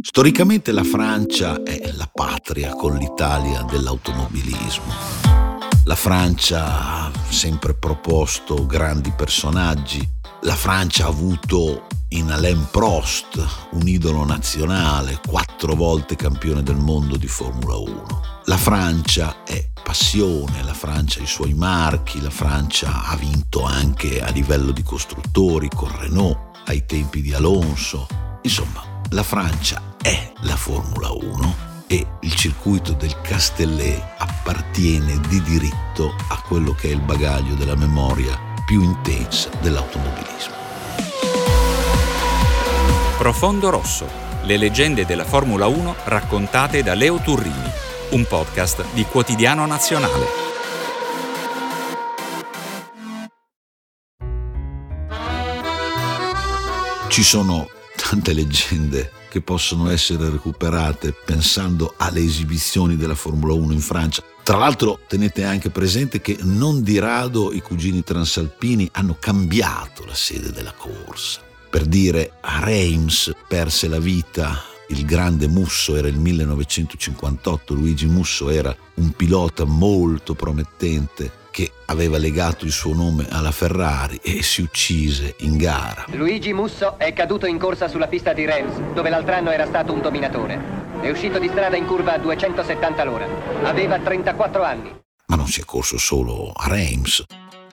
Storicamente la Francia è la patria con l'Italia dell'automobilismo. La Francia ha sempre proposto grandi personaggi. La Francia ha avuto in Alain Prost, un idolo nazionale, quattro volte campione del mondo di Formula 1. La Francia è passione, la Francia ha i suoi marchi, la Francia ha vinto anche a livello di costruttori con Renault ai tempi di Alonso. Insomma, la Francia è la Formula 1 e il circuito del Castellet appartiene di diritto a quello che è il bagaglio della memoria più intensa dell'automobilismo. Profondo Rosso, le leggende della Formula 1 raccontate da Leo Turrini, un podcast di Quotidiano Nazionale. Ci sono tante leggende che possono essere recuperate pensando alle esibizioni della Formula 1 in Francia. Tra l'altro tenete anche presente che non di rado i cugini transalpini hanno cambiato la sede della corsa. Per dire, a Reims perse la vita il grande Musso, era il 1958, Luigi Musso era un pilota molto promettente che aveva legato il suo nome alla Ferrari e si uccise in gara. Luigi Musso è caduto in corsa sulla pista di Reims, dove l'altro anno era stato un dominatore. È uscito di strada in curva a 270 l'ora. Aveva 34 anni. Ma non si è corso solo a Reims.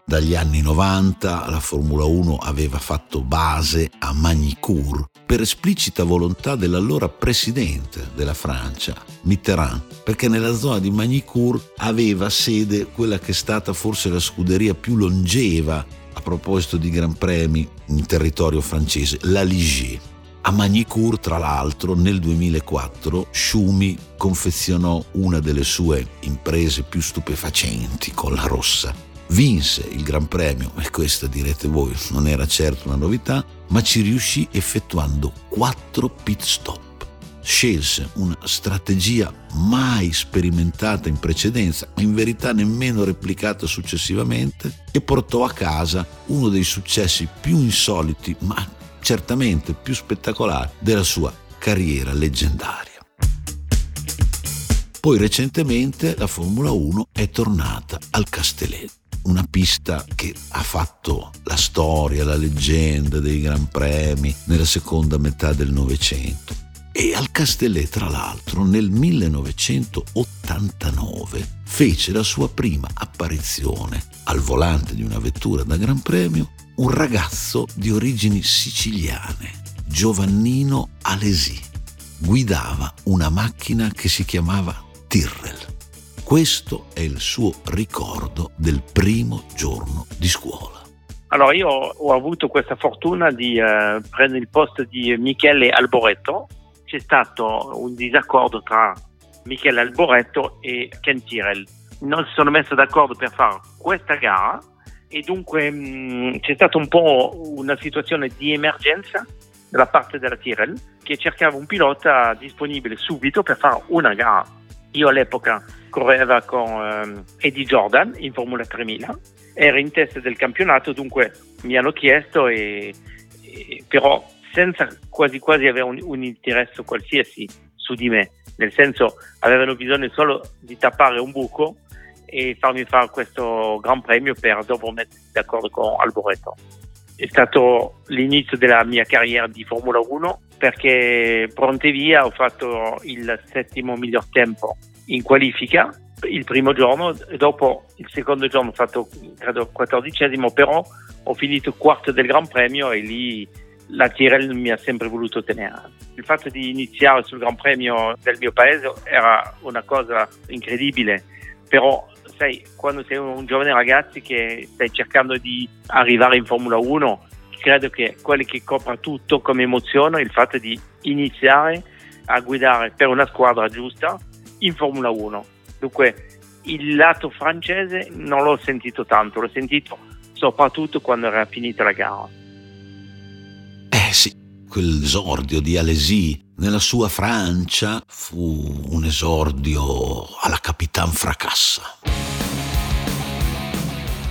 Dagli anni 90 la Formula 1 aveva fatto base a Magny-Cours per esplicita volontà dell'allora presidente della Francia, Mitterrand, perché nella zona di Magny-Cours aveva sede quella che è stata forse la scuderia più longeva a proposito di Gran Premi in territorio francese, la Ligier. A Magny-Cours, tra l'altro, nel 2004 Schumi confezionò una delle sue imprese più stupefacenti con la rossa vinse il Gran Premio e questa direte voi non era certo una novità, ma ci riuscì effettuando quattro pit stop. Scelse una strategia mai sperimentata in precedenza, in verità nemmeno replicata successivamente, e portò a casa uno dei successi più insoliti, ma certamente più spettacolari della sua carriera leggendaria. Poi recentemente la Formula 1 è tornata al Castelletto una pista che ha fatto la storia, la leggenda dei Gran Premi nella seconda metà del Novecento. E al Castellet, tra l'altro, nel 1989 fece la sua prima apparizione al volante di una vettura da Gran Premio un ragazzo di origini siciliane, Giovannino Alesi. Guidava una macchina che si chiamava Tyrrell. Questo è il suo ricordo del primo giorno di scuola. Allora, io ho avuto questa fortuna di eh, prendere il posto di Michele Alboreto. C'è stato un disaccordo tra Michele Alboreto e Ken Tyrell. Non si sono messi d'accordo per fare questa gara e dunque mh, mm, c'è stata un po' una situazione di emergenza dalla parte della Tyrell che cercava un pilota disponibile subito per fare una gara. Io all'epoca correva con um, Eddie Jordan in Formula 3000, era in testa del campionato, dunque mi hanno chiesto, e, e, però senza quasi quasi avere un, un interesse qualsiasi su di me, nel senso avevano bisogno solo di tappare un buco e farmi fare questo Gran Premio per dopo mettersi d'accordo con Alboreto. È stato l'inizio della mia carriera di Formula 1 perché pronte via ho fatto il settimo miglior tempo in qualifica il primo giorno, dopo il secondo giorno ho fatto credo quattordicesimo, però ho finito quarto del Gran Premio e lì la Tirel mi ha sempre voluto tenere. Il fatto di iniziare sul Gran Premio del mio paese era una cosa incredibile, però sai, quando sei un giovane ragazzo che stai cercando di arrivare in Formula 1, credo che quello che copra tutto come emozione è il fatto di iniziare a guidare per una squadra giusta in Formula 1. Dunque il lato francese non l'ho sentito tanto, l'ho sentito soprattutto quando era finita la gara. Eh sì, quell'esordio di Alesi nella sua Francia fu un esordio alla Capitan Fracassa.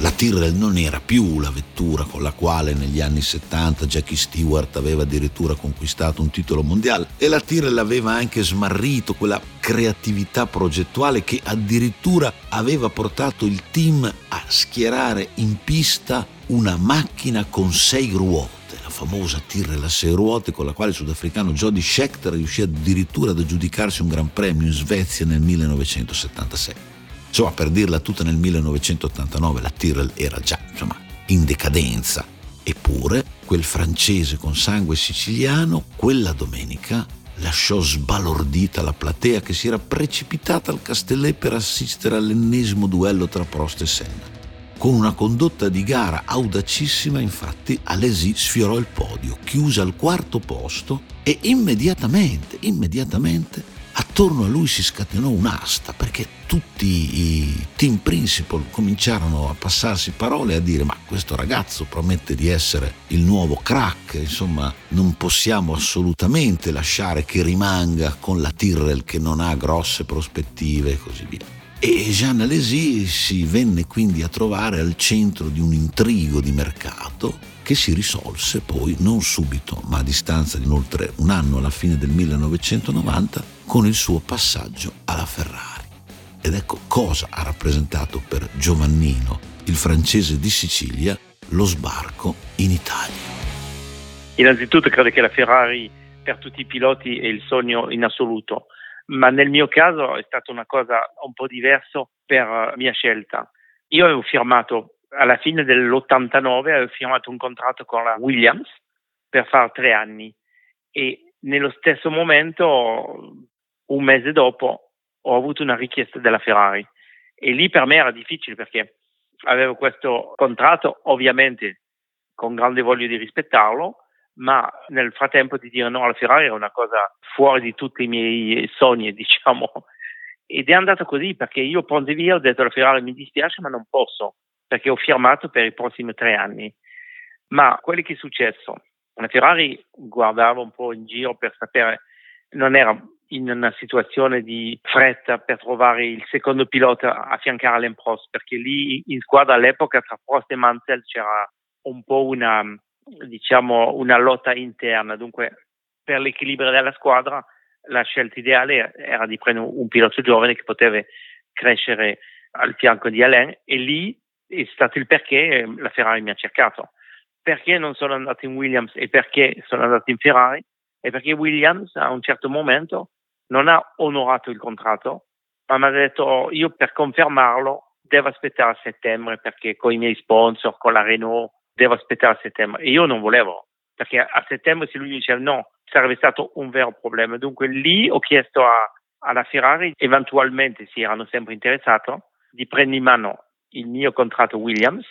La Tyrrell non era più la vettura con la quale negli anni 70 Jackie Stewart aveva addirittura conquistato un titolo mondiale e la Tyrrell aveva anche smarrito quella creatività progettuale che addirittura aveva portato il team a schierare in pista una macchina con sei ruote famosa Tyrrell a sei ruote con la quale il sudafricano Jody Scheckter riuscì addirittura ad aggiudicarsi un gran premio in Svezia nel 1976. Insomma, per dirla tutta nel 1989 la Tyrrell era già insomma, in decadenza. Eppure quel francese con sangue siciliano quella domenica lasciò sbalordita la platea che si era precipitata al Castellet per assistere all'ennesimo duello tra Prost e Senna. Con una condotta di gara audacissima, infatti, Alesi sfiorò il podio, chiuse al quarto posto e immediatamente, immediatamente attorno a lui si scatenò un'asta perché tutti i team principal cominciarono a passarsi parole e a dire ma questo ragazzo promette di essere il nuovo crack, insomma non possiamo assolutamente lasciare che rimanga con la Tyrrell che non ha grosse prospettive e così via. E Jean Alesi si venne quindi a trovare al centro di un intrigo di mercato che si risolse poi non subito, ma a distanza di oltre un anno alla fine del 1990 con il suo passaggio alla Ferrari. Ed ecco cosa ha rappresentato per Giovannino, il francese di Sicilia, lo sbarco in Italia. Innanzitutto credo che la Ferrari per tutti i piloti è il sogno in assoluto, ma nel mio caso è stata una cosa un po' diversa per mia scelta. Io avevo firmato alla fine dell'89 avevo firmato un contratto con la Williams per fare tre anni e nello stesso momento, un mese dopo, ho avuto una richiesta della Ferrari e lì per me era difficile perché avevo questo contratto, ovviamente con grande voglia di rispettarlo, ma nel frattempo di dire no alla Ferrari era una cosa fuori di tutti i miei sogni, diciamo. Ed è andato così perché io pronto via ho detto alla Ferrari mi dispiace ma non posso perché ho firmato per i prossimi tre anni. Ma quello che è successo, la Ferrari guardava un po' in giro per sapere, non era in una situazione di fretta per trovare il secondo pilota a fiancare Alain Prost, perché lì in squadra all'epoca tra Prost e Mansell c'era un po' una, diciamo, una lotta interna, dunque per l'equilibrio della squadra la scelta ideale era di prendere un pilota giovane che poteva crescere al fianco di Alain e lì è stato il perché la Ferrari mi ha cercato. Perché non sono andato in Williams e perché sono andato in Ferrari? E perché Williams a un certo momento non ha onorato il contratto, ma mi ha detto io per confermarlo devo aspettare a settembre perché con i miei sponsor, con la Renault, devo aspettare a settembre. E io non volevo, perché a settembre se lui diceva no, sarebbe stato un vero problema. Dunque lì ho chiesto a, alla Ferrari, eventualmente si erano sempre interessato, di prendere in mano il mio contratto Williams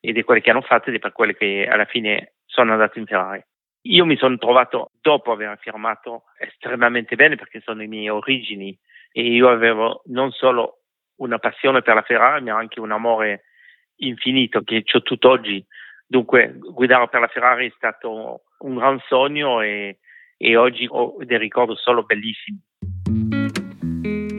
ed è quello che hanno fatto ed è per quello che alla fine sono andato in Ferrari. Io mi sono trovato, dopo aver firmato, estremamente bene perché sono le mie origini e io avevo non solo una passione per la Ferrari, ma anche un amore infinito che ho tutt'oggi. Dunque, guidare per la Ferrari è stato un gran sogno e, e oggi ho dei ricordi solo bellissimi.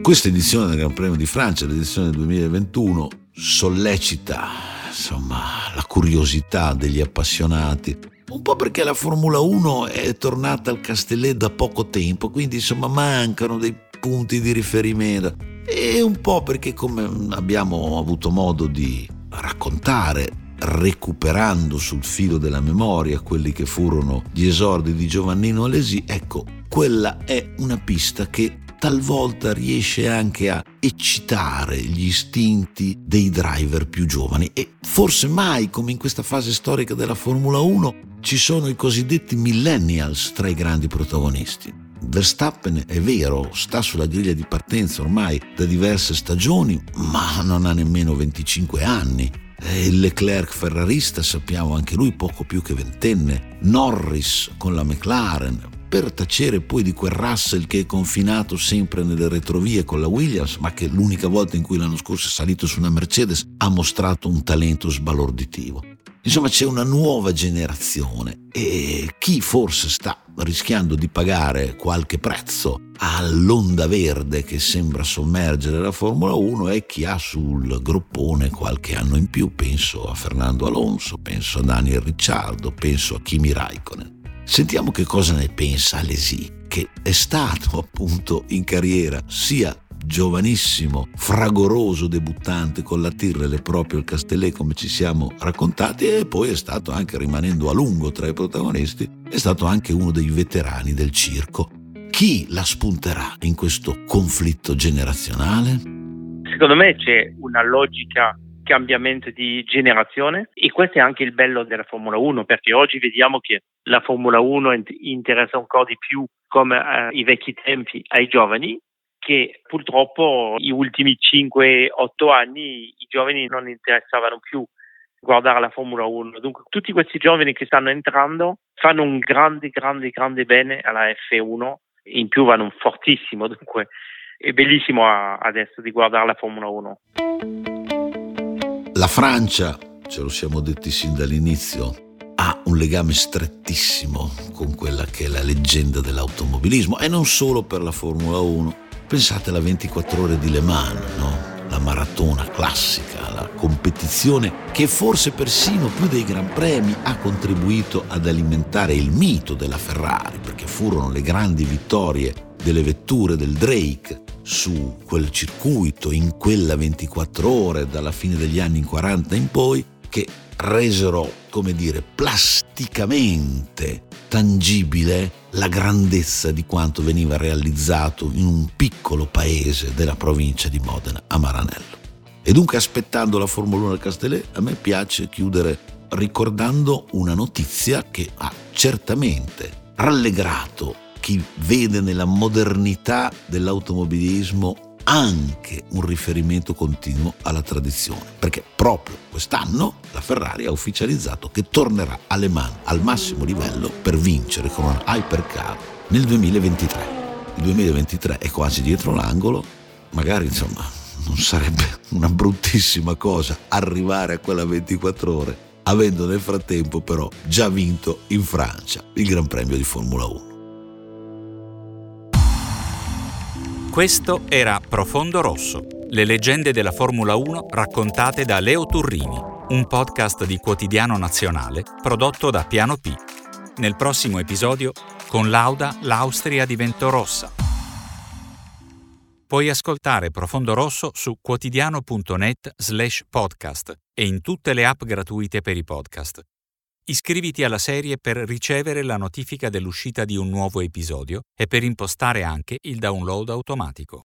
Questa edizione del Gran Premio di Francia, l'edizione 2021, sollecita insomma, la curiosità degli appassionati. Un po' perché la Formula 1 è tornata al Castellet da poco tempo, quindi insomma mancano dei punti di riferimento. E un po' perché come abbiamo avuto modo di raccontare, recuperando sul filo della memoria quelli che furono gli esordi di Giovannino Alesi, ecco, quella è una pista che talvolta riesce anche a eccitare gli istinti dei driver più giovani e forse mai come in questa fase storica della Formula 1 ci sono i cosiddetti millennials tra i grandi protagonisti. Verstappen è vero, sta sulla griglia di partenza ormai da diverse stagioni, ma non ha nemmeno 25 anni. Il Leclerc ferrarista sappiamo anche lui poco più che ventenne. Norris con la McLaren, per tacere poi di quel Russell che è confinato sempre nelle retrovie con la Williams, ma che l'unica volta in cui l'anno scorso è salito su una Mercedes ha mostrato un talento sbalorditivo. Insomma c'è una nuova generazione e chi forse sta rischiando di pagare qualche prezzo all'onda verde che sembra sommergere la Formula 1 è chi ha sul groppone qualche anno in più, penso a Fernando Alonso, penso a Daniel Ricciardo, penso a Kimi Raikkonen. Sentiamo che cosa ne pensa Alesi, che è stato appunto in carriera sia giovanissimo, fragoroso debuttante con la Tyrrell proprio il Castellet come ci siamo raccontati e poi è stato anche rimanendo a lungo tra i protagonisti, è stato anche uno dei veterani del circo. Chi la spunterà in questo conflitto generazionale? Secondo me c'è una logica cambiamento di generazione e questo è anche il bello della Formula 1 perché oggi vediamo che la Formula 1 interessa ancora di più come eh, i vecchi tempi ai giovani che purtroppo gli ultimi 5-8 anni i giovani non interessavano più guardare la Formula 1. Dunque tutti questi giovani che stanno entrando fanno un grande, grande, grande bene alla F1, in più vanno fortissimo, dunque è bellissimo adesso di guardare la Formula 1. La Francia, ce lo siamo detti sin dall'inizio, ha un legame strettissimo con quella che è la leggenda dell'automobilismo e non solo per la Formula 1 Pensate alla 24 ore di Le Mans, no? la maratona classica, la competizione che forse persino più dei Gran Premi ha contribuito ad alimentare il mito della Ferrari, perché furono le grandi vittorie delle vetture del Drake su quel circuito in quella 24 ore dalla fine degli anni 40 in poi che resero, come dire, plasticamente tangibile la grandezza di quanto veniva realizzato in un piccolo paese della provincia di Modena, a Maranello. E dunque aspettando la Formula 1 al Castellet, a me piace chiudere ricordando una notizia che ha certamente rallegrato chi vede nella modernità dell'automobilismo anche un riferimento continuo alla tradizione, perché proprio quest'anno la Ferrari ha ufficializzato che tornerà a Le Mans al massimo livello per vincere con una hypercar nel 2023. Il 2023 è quasi dietro l'angolo, magari insomma non sarebbe una bruttissima cosa arrivare a quella 24 ore, avendo nel frattempo però già vinto in Francia il Gran Premio di Formula 1. Questo era Profondo Rosso, le leggende della Formula 1 raccontate da Leo Turrini, un podcast di quotidiano nazionale prodotto da Piano P. Nel prossimo episodio, con Lauda l'Austria diventò rossa. Puoi ascoltare Profondo Rosso su quotidiano.net slash podcast e in tutte le app gratuite per i podcast. Iscriviti alla serie per ricevere la notifica dell'uscita di un nuovo episodio e per impostare anche il download automatico.